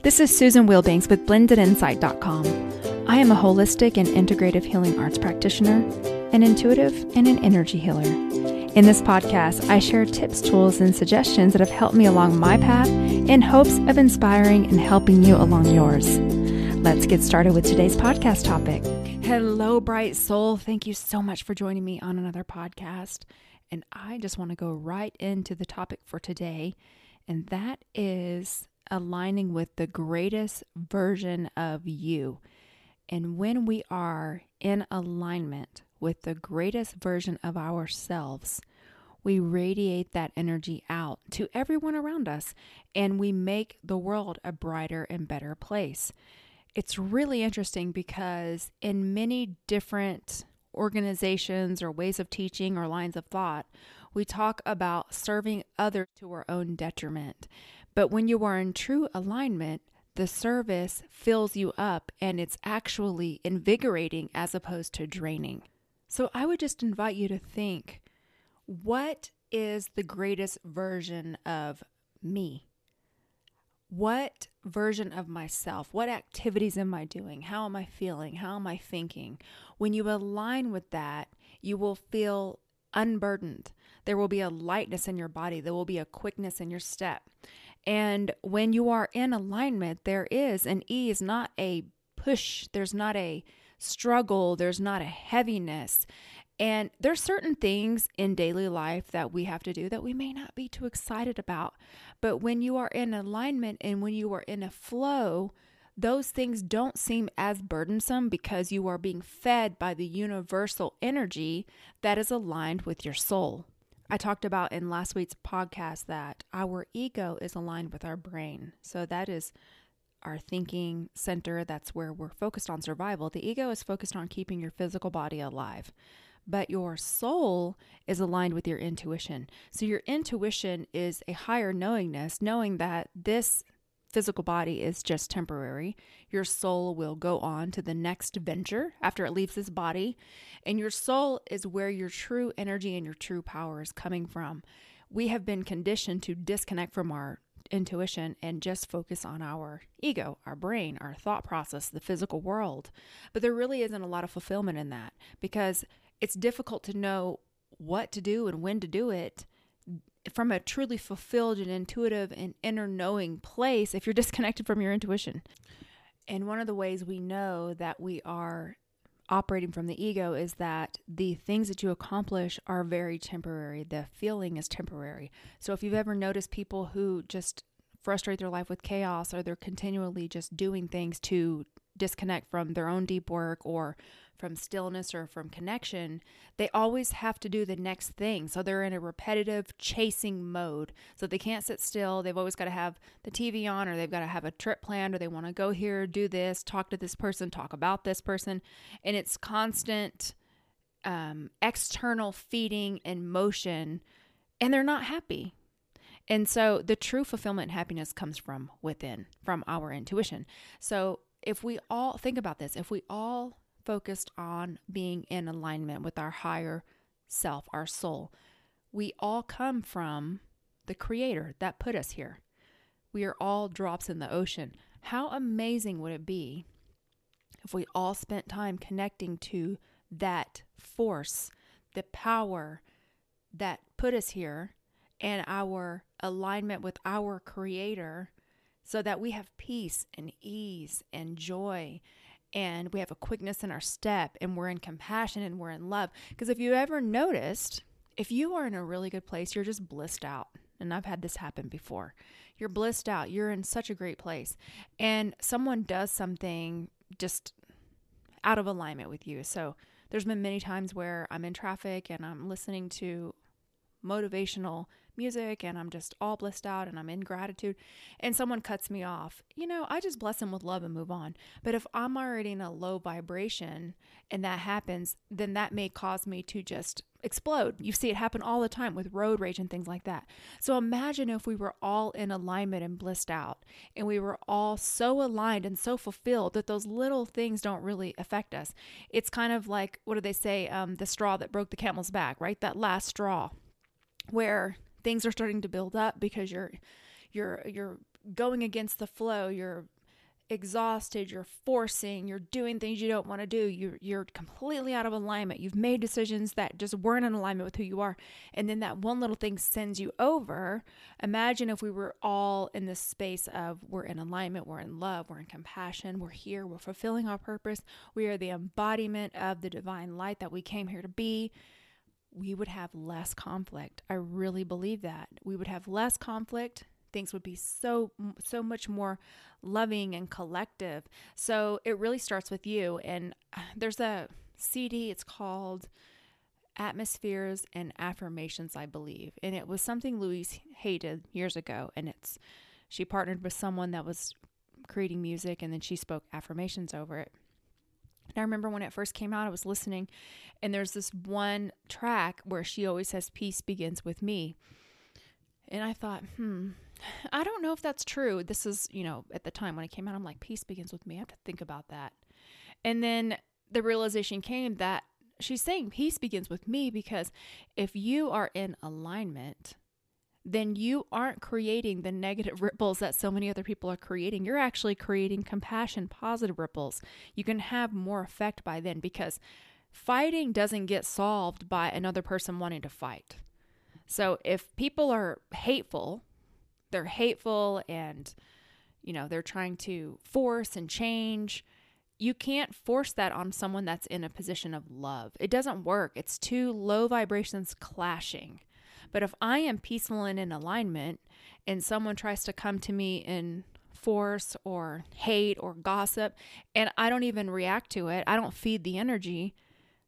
This is Susan Wilbanks with blendedinsight.com. I am a holistic and integrative healing arts practitioner, an intuitive, and an energy healer. In this podcast, I share tips, tools, and suggestions that have helped me along my path in hopes of inspiring and helping you along yours. Let's get started with today's podcast topic. Hello, bright soul. Thank you so much for joining me on another podcast. And I just want to go right into the topic for today, and that is aligning with the greatest version of you. And when we are in alignment with the greatest version of ourselves, we radiate that energy out to everyone around us and we make the world a brighter and better place. It's really interesting because in many different organizations or ways of teaching or lines of thought, we talk about serving others to our own detriment. But when you are in true alignment, the service fills you up and it's actually invigorating as opposed to draining. So I would just invite you to think what is the greatest version of me? What version of myself? What activities am I doing? How am I feeling? How am I thinking? When you align with that, you will feel unburdened. There will be a lightness in your body, there will be a quickness in your step. And when you are in alignment, there is an ease, not a push, there's not a struggle, there's not a heaviness. And there's certain things in daily life that we have to do that we may not be too excited about. But when you are in alignment and when you are in a flow, those things don't seem as burdensome because you are being fed by the universal energy that is aligned with your soul. I talked about in last week's podcast that our ego is aligned with our brain. So that is our thinking center. That's where we're focused on survival. The ego is focused on keeping your physical body alive. But your soul is aligned with your intuition. So, your intuition is a higher knowingness, knowing that this physical body is just temporary. Your soul will go on to the next venture after it leaves this body. And your soul is where your true energy and your true power is coming from. We have been conditioned to disconnect from our intuition and just focus on our ego, our brain, our thought process, the physical world. But there really isn't a lot of fulfillment in that because it's difficult to know what to do and when to do it from a truly fulfilled and intuitive and inner knowing place if you're disconnected from your intuition. And one of the ways we know that we are operating from the ego is that the things that you accomplish are very temporary. The feeling is temporary. So if you've ever noticed people who just frustrate their life with chaos or they're continually just doing things to disconnect from their own deep work or from stillness or from connection, they always have to do the next thing. So they're in a repetitive chasing mode. So they can't sit still. They've always got to have the TV on or they've got to have a trip planned or they want to go here, do this, talk to this person, talk about this person. And it's constant um, external feeding and motion, and they're not happy. And so the true fulfillment and happiness comes from within, from our intuition. So if we all think about this, if we all focused on being in alignment with our higher self, our soul. We all come from the Creator that put us here. We are all drops in the ocean. How amazing would it be if we all spent time connecting to that force, the power that put us here, and our alignment with our Creator so that we have peace and ease and joy and we have a quickness in our step and we're in compassion and we're in love. Because if you ever noticed, if you are in a really good place, you're just blissed out. And I've had this happen before. You're blissed out. You're in such a great place. And someone does something just out of alignment with you. So there's been many times where I'm in traffic and I'm listening to motivational music and I'm just all blissed out and I'm in gratitude and someone cuts me off, you know, I just bless them with love and move on. But if I'm already in a low vibration and that happens, then that may cause me to just explode. You see it happen all the time with road rage and things like that. So imagine if we were all in alignment and blissed out and we were all so aligned and so fulfilled that those little things don't really affect us. It's kind of like, what do they say? Um, the straw that broke the camel's back, right? That last straw where things are starting to build up because you're you're you're going against the flow, you're exhausted, you're forcing, you're doing things you don't want to do, you're, you're completely out of alignment. You've made decisions that just weren't in alignment with who you are. And then that one little thing sends you over. Imagine if we were all in this space of we're in alignment, we're in love, we're in compassion, we're here, we're fulfilling our purpose, we are the embodiment of the divine light that we came here to be. We would have less conflict. I really believe that. We would have less conflict things would be so so much more loving and collective. So it really starts with you and uh, there's a CD it's called Atmospheres and Affirmations, I believe. And it was something Louise Hay did years ago and it's she partnered with someone that was creating music and then she spoke affirmations over it. And I remember when it first came out, I was listening, and there's this one track where she always says, Peace begins with me. And I thought, hmm, I don't know if that's true. This is, you know, at the time when it came out, I'm like, peace begins with me. I have to think about that. And then the realization came that she's saying peace begins with me because if you are in alignment, then you aren't creating the negative ripples that so many other people are creating. You're actually creating compassion, positive ripples. You can have more effect by then because fighting doesn't get solved by another person wanting to fight. So if people are hateful, they're hateful and you know, they're trying to force and change. You can't force that on someone that's in a position of love. It doesn't work. It's two low vibrations clashing. But if I am peaceful and in alignment and someone tries to come to me in force or hate or gossip and I don't even react to it, I don't feed the energy,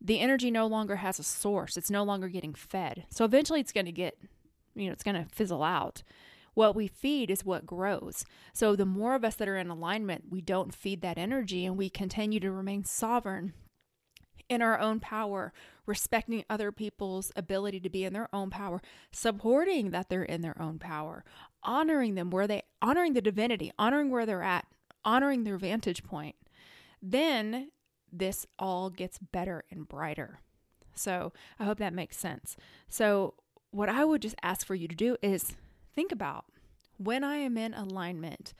the energy no longer has a source. It's no longer getting fed. So eventually it's going to get, you know, it's going to fizzle out. What we feed is what grows. So the more of us that are in alignment, we don't feed that energy and we continue to remain sovereign in our own power, respecting other people's ability to be in their own power, supporting that they're in their own power, honoring them where they honoring the divinity, honoring where they're at, honoring their vantage point. Then this all gets better and brighter. So, I hope that makes sense. So, what I would just ask for you to do is think about when I am in alignment,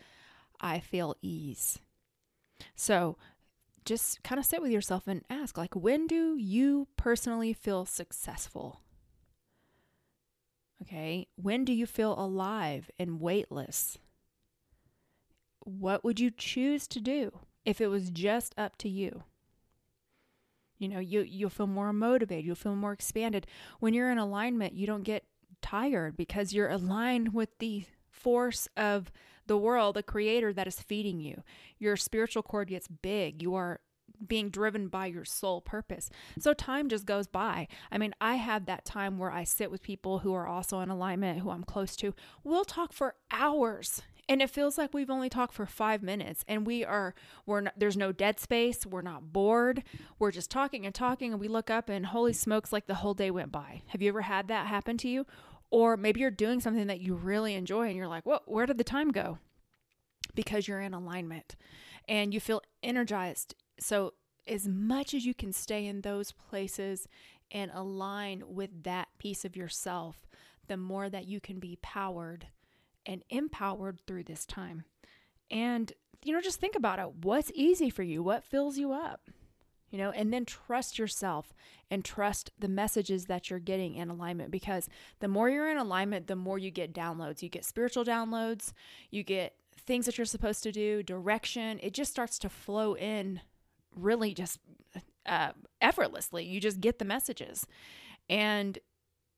I feel ease. So just kind of sit with yourself and ask, like, when do you personally feel successful? Okay. When do you feel alive and weightless? What would you choose to do if it was just up to you? You know, you you'll feel more motivated, you'll feel more expanded. When you're in alignment, you don't get tired because you're aligned with the force of the world, the creator that is feeding you. Your spiritual cord gets big. You are being driven by your soul purpose. So time just goes by. I mean, I have that time where I sit with people who are also in alignment, who I'm close to. We'll talk for hours and it feels like we've only talked for five minutes and we are we're not, there's no dead space we're not bored we're just talking and talking and we look up and holy smokes like the whole day went by have you ever had that happen to you or maybe you're doing something that you really enjoy and you're like well where did the time go because you're in alignment and you feel energized so as much as you can stay in those places and align with that piece of yourself the more that you can be powered and empowered through this time. And, you know, just think about it. What's easy for you? What fills you up? You know, and then trust yourself and trust the messages that you're getting in alignment because the more you're in alignment, the more you get downloads. You get spiritual downloads, you get things that you're supposed to do, direction. It just starts to flow in really just uh, effortlessly. You just get the messages and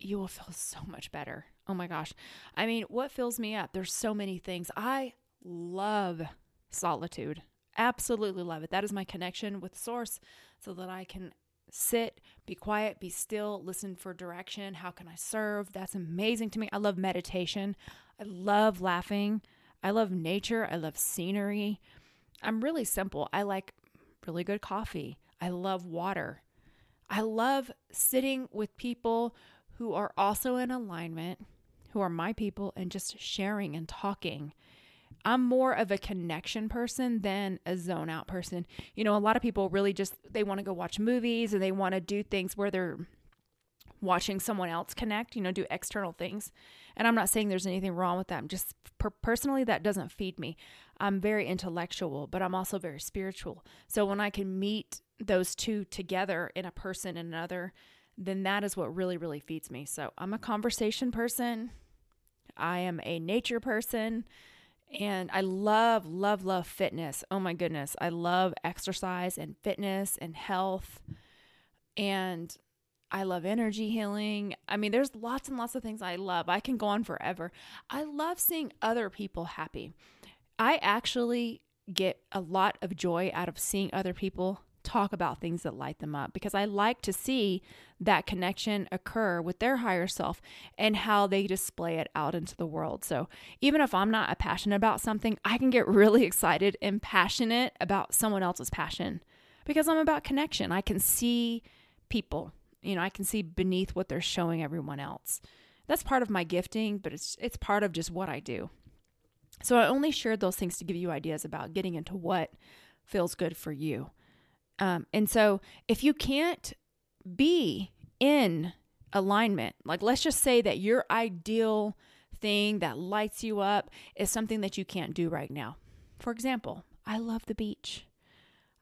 you will feel so much better. Oh my gosh. I mean, what fills me up? There's so many things. I love solitude. Absolutely love it. That is my connection with source so that I can sit, be quiet, be still, listen for direction. How can I serve? That's amazing to me. I love meditation. I love laughing. I love nature. I love scenery. I'm really simple. I like really good coffee. I love water. I love sitting with people who are also in alignment, who are my people, and just sharing and talking. I'm more of a connection person than a zone out person. You know, a lot of people really just they want to go watch movies and they want to do things where they're watching someone else connect, you know, do external things. And I'm not saying there's anything wrong with that. I'm just per- personally, that doesn't feed me. I'm very intellectual, but I'm also very spiritual. So when I can meet those two together in a person and another, then that is what really, really feeds me. So I'm a conversation person. I am a nature person. And I love, love, love fitness. Oh my goodness. I love exercise and fitness and health. And I love energy healing. I mean, there's lots and lots of things I love. I can go on forever. I love seeing other people happy. I actually get a lot of joy out of seeing other people talk about things that light them up because I like to see that connection occur with their higher self and how they display it out into the world. So, even if I'm not passionate about something, I can get really excited and passionate about someone else's passion because I'm about connection. I can see people you know, I can see beneath what they're showing everyone else. That's part of my gifting, but it's it's part of just what I do. So I only shared those things to give you ideas about getting into what feels good for you. Um, and so if you can't be in alignment, like let's just say that your ideal thing that lights you up is something that you can't do right now. For example, I love the beach.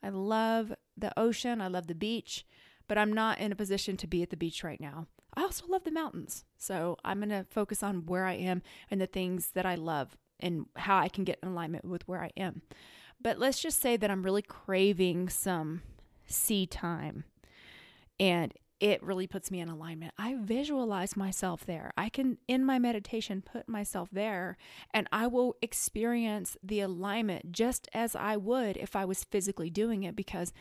I love the ocean. I love the beach but I'm not in a position to be at the beach right now. I also love the mountains. So I'm going to focus on where I am and the things that I love and how I can get in alignment with where I am. But let's just say that I'm really craving some sea time and it really puts me in alignment. I visualize myself there. I can, in my meditation, put myself there and I will experience the alignment just as I would if I was physically doing it because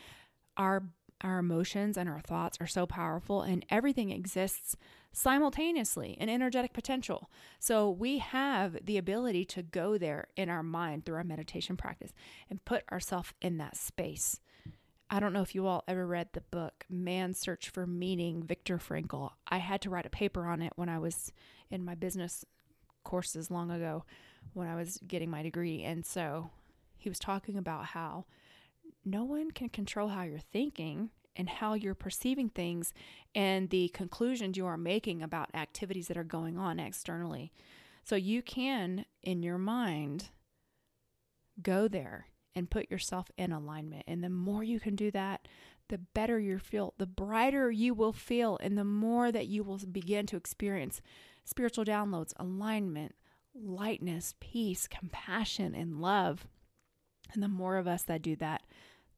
our our emotions and our thoughts are so powerful, and everything exists simultaneously in energetic potential. So we have the ability to go there in our mind through our meditation practice and put ourselves in that space. I don't know if you all ever read the book Man's Search for Meaning, Viktor Frankl. I had to write a paper on it when I was in my business courses long ago when I was getting my degree. And so he was talking about how no one can control how you're thinking and how you're perceiving things and the conclusions you are making about activities that are going on externally. So you can, in your mind, go there and put yourself in alignment. And the more you can do that, the better you feel, the brighter you will feel, and the more that you will begin to experience spiritual downloads, alignment, lightness, peace, compassion, and love. And the more of us that do that,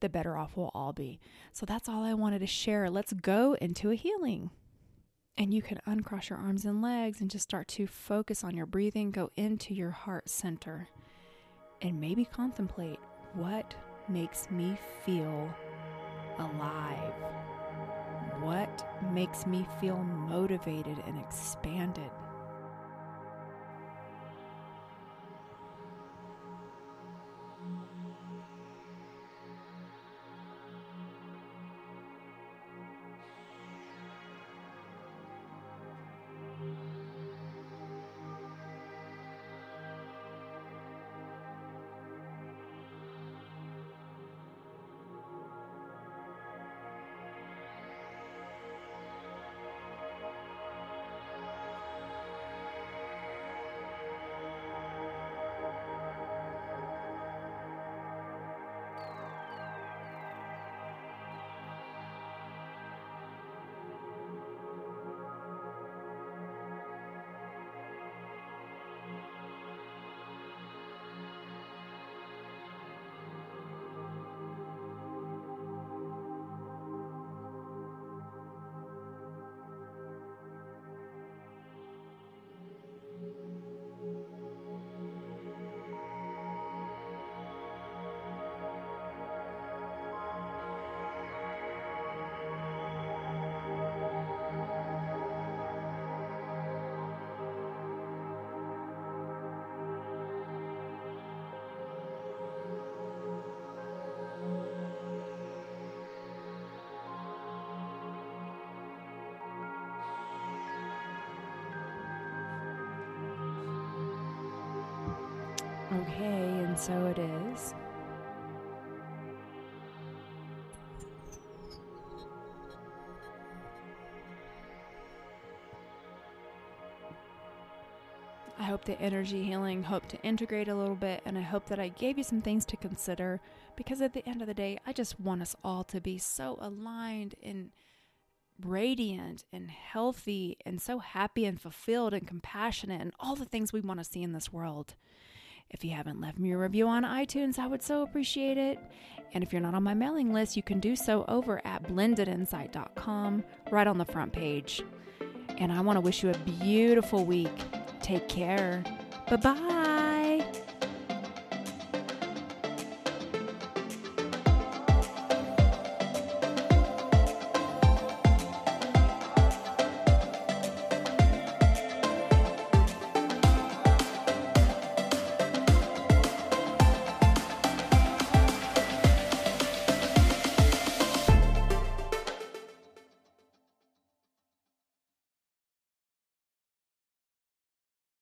the better off we'll all be. So that's all I wanted to share. Let's go into a healing. And you can uncross your arms and legs and just start to focus on your breathing. Go into your heart center and maybe contemplate what makes me feel alive? What makes me feel motivated and expanded? okay, and so it is. I hope the energy healing helped to integrate a little bit, and I hope that I gave you some things to consider because at the end of the day, I just want us all to be so aligned and radiant and healthy and so happy and fulfilled and compassionate and all the things we want to see in this world. If you haven't left me a review on iTunes, I would so appreciate it. And if you're not on my mailing list, you can do so over at blendedinsight.com right on the front page. And I want to wish you a beautiful week. Take care. Bye bye.